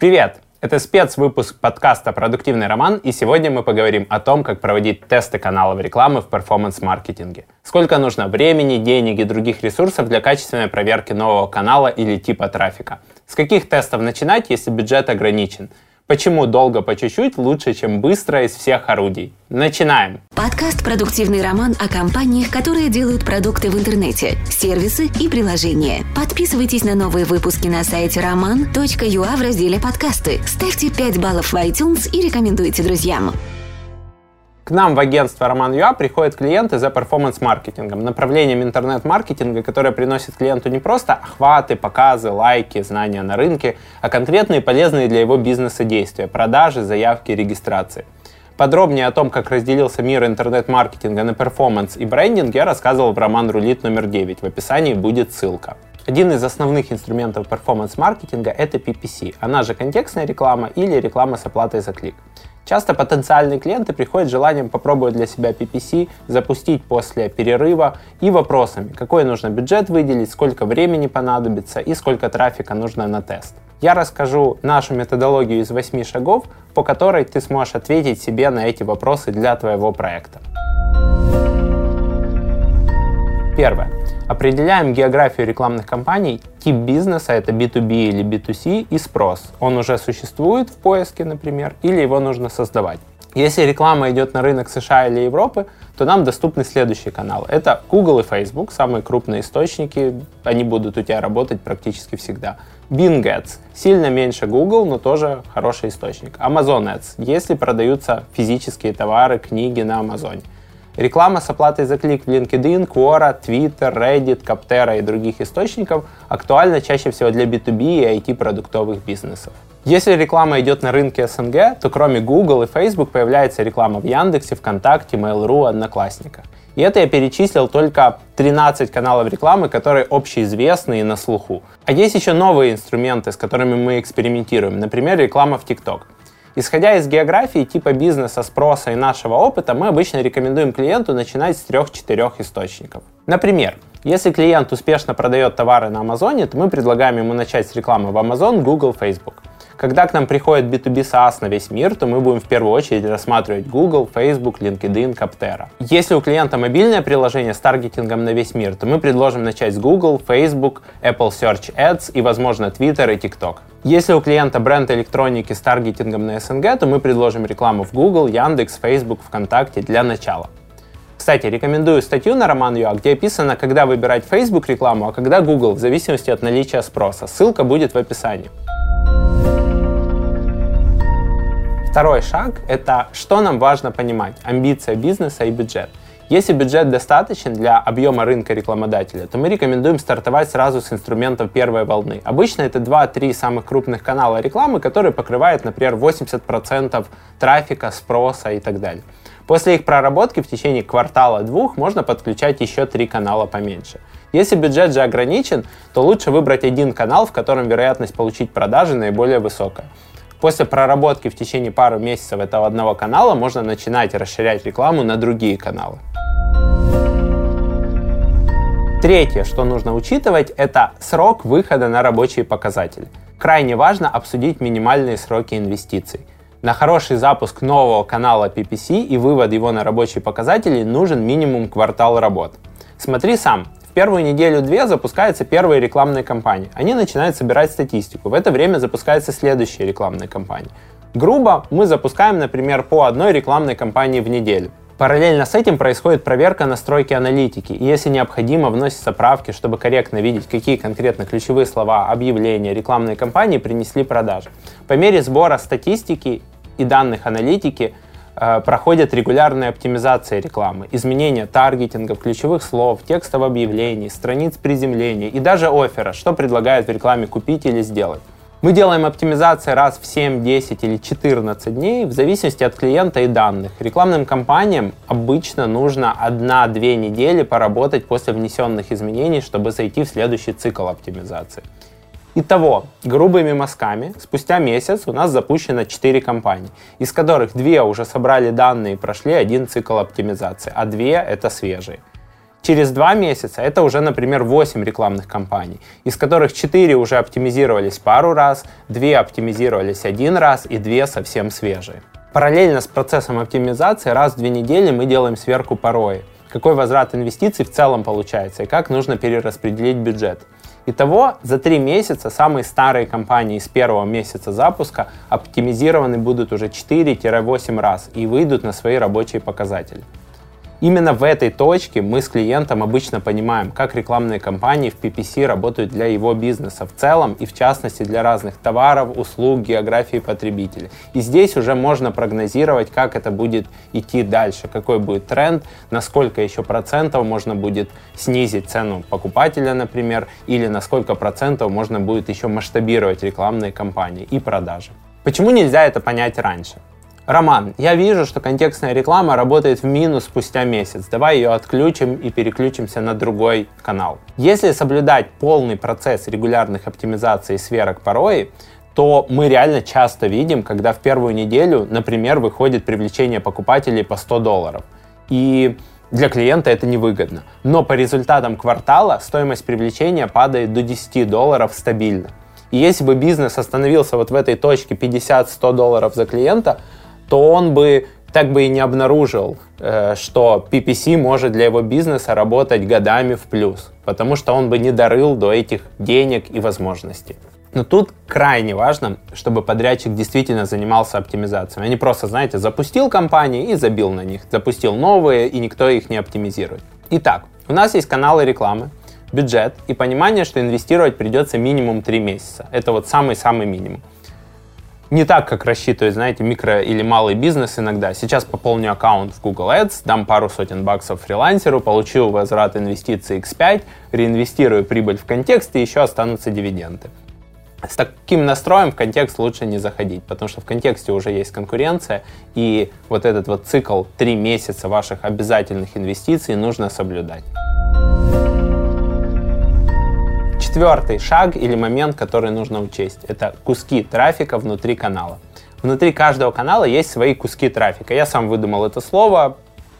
Привет! Это спецвыпуск подкаста «Продуктивный роман», и сегодня мы поговорим о том, как проводить тесты каналов рекламы в перформанс-маркетинге. Сколько нужно времени, денег и других ресурсов для качественной проверки нового канала или типа трафика. С каких тестов начинать, если бюджет ограничен? Почему долго по чуть-чуть лучше, чем быстро из всех орудий? Начинаем! Подкаст «Продуктивный роман» о компаниях, которые делают продукты в интернете, сервисы и приложения. Подписывайтесь на новые выпуски на сайте roman.ua в разделе «Подкасты». Ставьте 5 баллов в iTunes и рекомендуйте друзьям. К нам в агентство Roman.ua приходят клиенты за перформанс-маркетингом, направлением интернет-маркетинга, которое приносит клиенту не просто охваты, показы, лайки, знания на рынке, а конкретные полезные для его бизнеса действия, продажи, заявки, регистрации. Подробнее о том, как разделился мир интернет-маркетинга на перформанс и брендинг, я рассказывал в «Роман рулит» номер 9. В описании будет ссылка. Один из основных инструментов перформанс-маркетинга — это PPC, она же контекстная реклама или реклама с оплатой за клик. Часто потенциальные клиенты приходят с желанием попробовать для себя PPC, запустить после перерыва и вопросами, какой нужно бюджет выделить, сколько времени понадобится и сколько трафика нужно на тест. Я расскажу нашу методологию из 8 шагов, по которой ты сможешь ответить себе на эти вопросы для твоего проекта. Первое. Определяем географию рекламных кампаний, тип бизнеса, это B2B или B2C, и спрос. Он уже существует в поиске, например, или его нужно создавать. Если реклама идет на рынок США или Европы, то нам доступны следующие каналы. Это Google и Facebook, самые крупные источники, они будут у тебя работать практически всегда. Bing Ads, сильно меньше Google, но тоже хороший источник. Amazon Ads, если продаются физические товары, книги на Амазоне. Реклама с оплатой за клик в LinkedIn, Quora, Twitter, Reddit, Capterra и других источников актуальна чаще всего для B2B и IT-продуктовых бизнесов. Если реклама идет на рынке СНГ, то кроме Google и Facebook появляется реклама в Яндексе, ВКонтакте, Mail.ru, Одноклассниках. И это я перечислил только 13 каналов рекламы, которые общеизвестны и на слуху. А есть еще новые инструменты, с которыми мы экспериментируем. Например, реклама в TikTok. Исходя из географии, типа бизнеса, спроса и нашего опыта, мы обычно рекомендуем клиенту начинать с 3-4 источников. Например, если клиент успешно продает товары на Амазоне, то мы предлагаем ему начать с рекламы в Amazon, Google, Facebook. Когда к нам приходит B2B SaaS на весь мир, то мы будем в первую очередь рассматривать Google, Facebook, LinkedIn, Capterra. Если у клиента мобильное приложение с таргетингом на весь мир, то мы предложим начать с Google, Facebook, Apple Search Ads и, возможно, Twitter и TikTok. Если у клиента бренд электроники с таргетингом на СНГ, то мы предложим рекламу в Google, Яндекс, Facebook, ВКонтакте для начала. Кстати, рекомендую статью на Роман.ua, где описано, когда выбирать Facebook рекламу, а когда Google, в зависимости от наличия спроса. Ссылка будет в описании. Второй шаг – это что нам важно понимать – амбиция бизнеса и бюджет. Если бюджет достаточен для объема рынка рекламодателя, то мы рекомендуем стартовать сразу с инструментов первой волны. Обычно это 2-3 самых крупных канала рекламы, которые покрывают, например, 80% трафика, спроса и так далее. После их проработки в течение квартала-двух можно подключать еще три канала поменьше. Если бюджет же ограничен, то лучше выбрать один канал, в котором вероятность получить продажи наиболее высокая. После проработки в течение пары месяцев этого одного канала можно начинать расширять рекламу на другие каналы. Третье, что нужно учитывать, это срок выхода на рабочие показатели. Крайне важно обсудить минимальные сроки инвестиций. На хороший запуск нового канала PPC и вывод его на рабочие показатели нужен минимум квартал работ. Смотри сам, в первую неделю-две запускаются первые рекламные кампании. Они начинают собирать статистику. В это время запускаются следующие рекламные кампании. Грубо мы запускаем, например, по одной рекламной кампании в неделю. Параллельно с этим происходит проверка настройки аналитики, и если необходимо, вносятся правки, чтобы корректно видеть, какие конкретно ключевые слова, объявления, рекламные кампании принесли продажи. По мере сбора статистики и данных аналитики проходят регулярные оптимизации рекламы, изменения таргетинга, ключевых слов, текстов объявлений, страниц приземления и даже оффера, что предлагают в рекламе купить или сделать. Мы делаем оптимизации раз в 7, 10 или 14 дней в зависимости от клиента и данных. Рекламным кампаниям обычно нужно 1-2 недели поработать после внесенных изменений, чтобы зайти в следующий цикл оптимизации. Итого, грубыми мазками, спустя месяц у нас запущено 4 компании, из которых 2 уже собрали данные и прошли один цикл оптимизации, а 2 это свежие. Через два месяца это уже, например, 8 рекламных кампаний, из которых 4 уже оптимизировались пару раз, 2 оптимизировались один раз и 2 совсем свежие. Параллельно с процессом оптимизации раз в две недели мы делаем сверку порой. Какой возврат инвестиций в целом получается и как нужно перераспределить бюджет. Итого, за три месяца самые старые компании с первого месяца запуска оптимизированы будут уже 4-8 раз и выйдут на свои рабочие показатели. Именно в этой точке мы с клиентом обычно понимаем, как рекламные кампании в PPC работают для его бизнеса в целом и в частности для разных товаров, услуг, географии потребителя. И здесь уже можно прогнозировать, как это будет идти дальше, какой будет тренд, насколько еще процентов можно будет снизить цену покупателя, например, или на сколько процентов можно будет еще масштабировать рекламные кампании и продажи. Почему нельзя это понять раньше? Роман, я вижу, что контекстная реклама работает в минус спустя месяц. Давай ее отключим и переключимся на другой канал. Если соблюдать полный процесс регулярных оптимизаций сверок порой, то мы реально часто видим, когда в первую неделю, например, выходит привлечение покупателей по 100 долларов. И для клиента это невыгодно. Но по результатам квартала стоимость привлечения падает до 10 долларов стабильно. И если бы бизнес остановился вот в этой точке 50-100 долларов за клиента, то он бы так бы и не обнаружил, э, что PPC может для его бизнеса работать годами в плюс, потому что он бы не дорыл до этих денег и возможностей. Но тут крайне важно, чтобы подрядчик действительно занимался оптимизацией, не просто, знаете, запустил компании и забил на них, запустил новые, и никто их не оптимизирует. Итак, у нас есть каналы рекламы, бюджет и понимание, что инвестировать придется минимум 3 месяца. Это вот самый-самый минимум не так, как рассчитывает, знаете, микро или малый бизнес иногда. Сейчас пополню аккаунт в Google Ads, дам пару сотен баксов фрилансеру, получу возврат инвестиций X5, реинвестирую прибыль в контекст и еще останутся дивиденды. С таким настроем в контекст лучше не заходить, потому что в контексте уже есть конкуренция, и вот этот вот цикл 3 месяца ваших обязательных инвестиций нужно соблюдать. Четвертый шаг или момент, который нужно учесть, это куски трафика внутри канала. Внутри каждого канала есть свои куски трафика. Я сам выдумал это слово,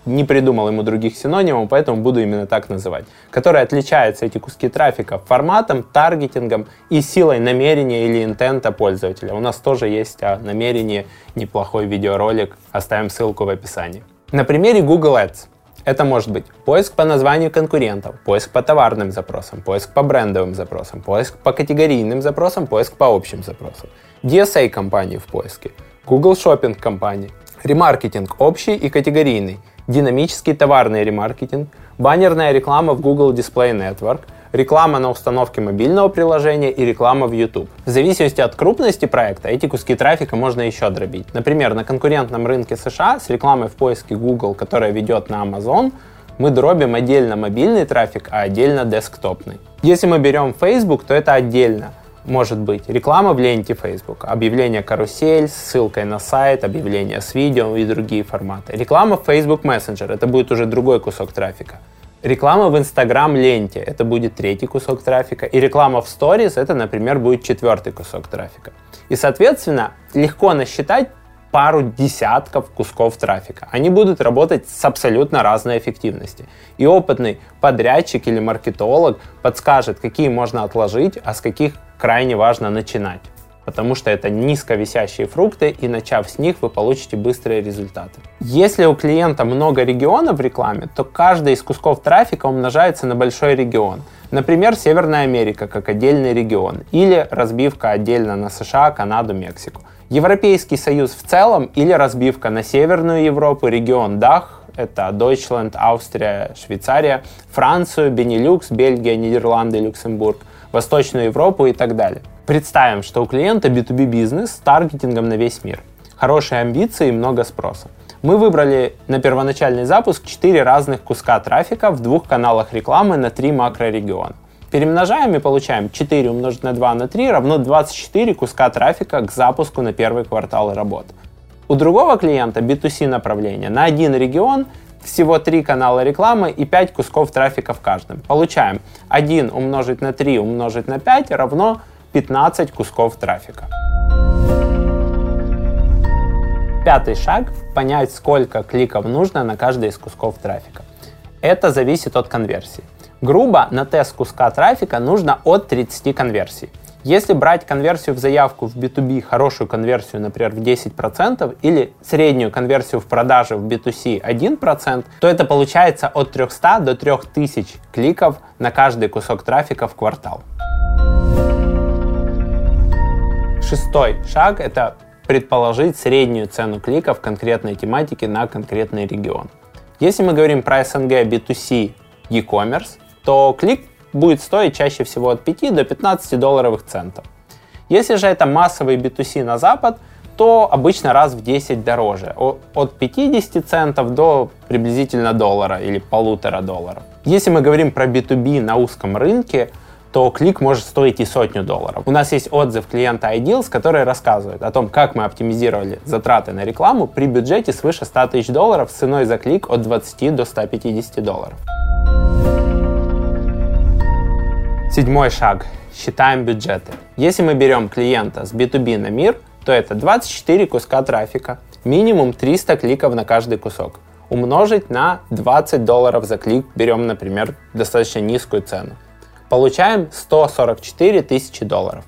не придумал ему других синонимов, поэтому буду именно так называть. Которые отличаются, эти куски трафика, форматом, таргетингом и силой намерения или интента пользователя. У нас тоже есть о намерении неплохой видеоролик, оставим ссылку в описании. На примере Google Ads. Это может быть поиск по названию конкурентов, поиск по товарным запросам, поиск по брендовым запросам, поиск по категорийным запросам, поиск по общим запросам. DSA компании в поиске, Google Shopping компании, ремаркетинг общий и категорийный, динамический товарный ремаркетинг, баннерная реклама в Google Display Network – реклама на установке мобильного приложения и реклама в YouTube. В зависимости от крупности проекта эти куски трафика можно еще дробить. Например, на конкурентном рынке США с рекламой в поиске Google, которая ведет на Amazon, мы дробим отдельно мобильный трафик, а отдельно десктопный. Если мы берем Facebook, то это отдельно может быть реклама в ленте Facebook, объявление карусель ссылкой на сайт, объявление с видео и другие форматы. Реклама в Facebook Messenger, это будет уже другой кусок трафика. Реклама в Instagram ленте, это будет третий кусок трафика. И реклама в Stories, это, например, будет четвертый кусок трафика. И, соответственно, легко насчитать пару десятков кусков трафика. Они будут работать с абсолютно разной эффективностью. И опытный подрядчик или маркетолог подскажет, какие можно отложить, а с каких крайне важно начинать потому что это низковисящие фрукты, и начав с них, вы получите быстрые результаты. Если у клиента много регионов в рекламе, то каждый из кусков трафика умножается на большой регион. Например, Северная Америка как отдельный регион, или разбивка отдельно на США, Канаду, Мексику. Европейский Союз в целом или разбивка на Северную Европу, регион Дах, это Deutschland, Австрия, Швейцария, Францию, Бенилюкс, Бельгия, Нидерланды, Люксембург, Восточную Европу и так далее. Представим, что у клиента B2B бизнес с таргетингом на весь мир. Хорошие амбиции и много спроса. Мы выбрали на первоначальный запуск 4 разных куска трафика в двух каналах рекламы на 3 макрорегиона. Перемножаем и получаем 4 умножить на 2 на 3 равно 24 куска трафика к запуску на первый квартал работы. У другого клиента B2C направления на один регион всего 3 канала рекламы и 5 кусков трафика в каждом. Получаем 1 умножить на 3 умножить на 5 равно 15 кусков трафика. Пятый шаг – понять, сколько кликов нужно на каждый из кусков трафика. Это зависит от конверсии. Грубо на тест куска трафика нужно от 30 конверсий. Если брать конверсию в заявку в B2B, хорошую конверсию, например, в 10%, или среднюю конверсию в продаже в B2C 1%, то это получается от 300 до 3000 кликов на каждый кусок трафика в квартал. Шестой шаг – это предположить среднюю цену клика в конкретной тематике на конкретный регион. Если мы говорим про SNG B2C e-commerce, то клик будет стоить чаще всего от 5 до 15 долларовых центов. Если же это массовый B2C на Запад, то обычно раз в 10 дороже, от 50 центов до приблизительно доллара или полутора долларов. Если мы говорим про B2B на узком рынке, то клик может стоить и сотню долларов. У нас есть отзыв клиента iDeals, который рассказывает о том, как мы оптимизировали затраты на рекламу при бюджете свыше 100 тысяч долларов с ценой за клик от 20 до 150 долларов. Седьмой шаг. Считаем бюджеты. Если мы берем клиента с B2B на мир, то это 24 куска трафика, минимум 300 кликов на каждый кусок. Умножить на 20 долларов за клик, берем, например, достаточно низкую цену. Получаем 144 тысячи долларов.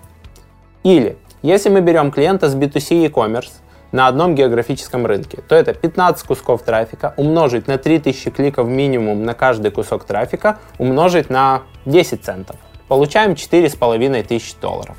Или, если мы берем клиента с B2C e-commerce на одном географическом рынке, то это 15 кусков трафика умножить на 3000 кликов минимум на каждый кусок трафика, умножить на 10 центов получаем 4,5 тысяч долларов.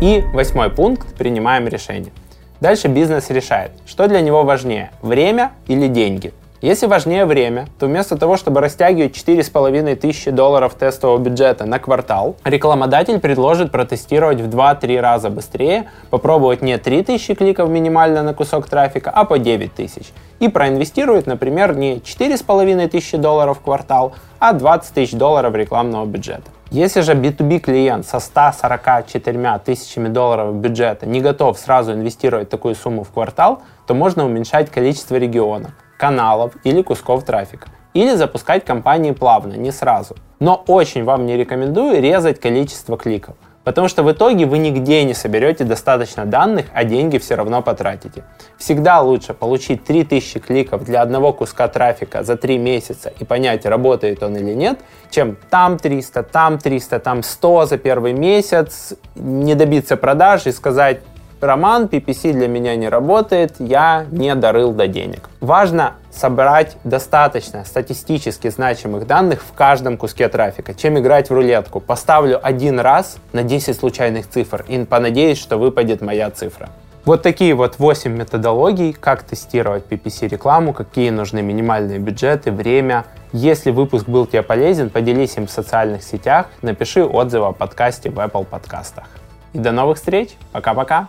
И восьмой пункт, принимаем решение. Дальше бизнес решает, что для него важнее, время или деньги. Если важнее время, то вместо того, чтобы растягивать 4,5 тысячи долларов тестового бюджета на квартал, рекламодатель предложит протестировать в 2-3 раза быстрее, попробовать не 3 тысячи кликов минимально на кусок трафика, а по 9 тысяч. И проинвестирует, например, не 4,5 тысячи долларов в квартал, а 20 тысяч долларов рекламного бюджета. Если же B2B клиент со 144 тысячами долларов бюджета не готов сразу инвестировать такую сумму в квартал, то можно уменьшать количество регионов каналов или кусков трафика. Или запускать кампании плавно, не сразу. Но очень вам не рекомендую резать количество кликов. Потому что в итоге вы нигде не соберете достаточно данных, а деньги все равно потратите. Всегда лучше получить 3000 кликов для одного куска трафика за 3 месяца и понять, работает он или нет, чем там 300, там 300, там 100 за первый месяц, не добиться продаж и сказать, Роман, PPC для меня не работает, я не дорыл до денег. Важно собрать достаточно статистически значимых данных в каждом куске трафика, чем играть в рулетку. Поставлю один раз на 10 случайных цифр и понадеюсь, что выпадет моя цифра. Вот такие вот 8 методологий, как тестировать PPC рекламу, какие нужны минимальные бюджеты, время. Если выпуск был тебе полезен, поделись им в социальных сетях, напиши отзыв о подкасте в Apple подкастах. И до новых встреч. Пока-пока.